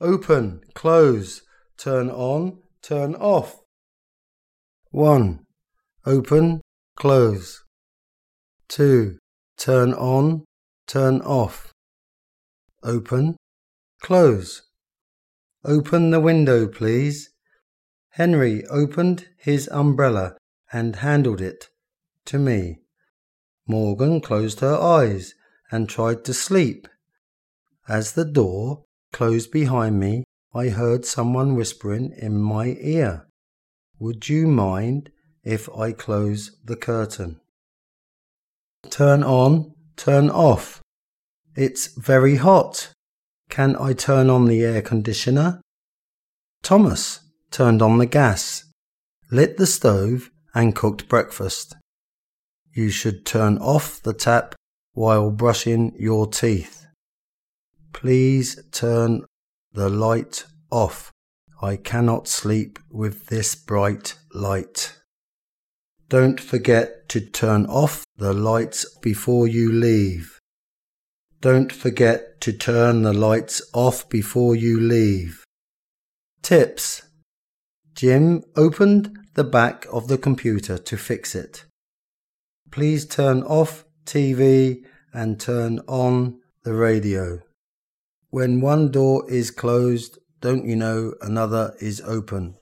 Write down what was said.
open, close, turn on, turn off. 1. Open, close. 2. Turn on, turn off. Open, close. Open the window, please. Henry opened his umbrella and handled it to me. Morgan closed her eyes and tried to sleep. As the door closed behind me, I heard someone whispering in my ear. Would you mind if I close the curtain? Turn on, turn off. It's very hot. Can I turn on the air conditioner? Thomas turned on the gas, lit the stove, and cooked breakfast. You should turn off the tap while brushing your teeth. Please turn the light off. I cannot sleep with this bright light. Don't forget to turn off the lights before you leave. Don't forget to turn the lights off before you leave. Tips Jim opened the back of the computer to fix it. Please turn off TV and turn on the radio. When one door is closed, don't you know another is open?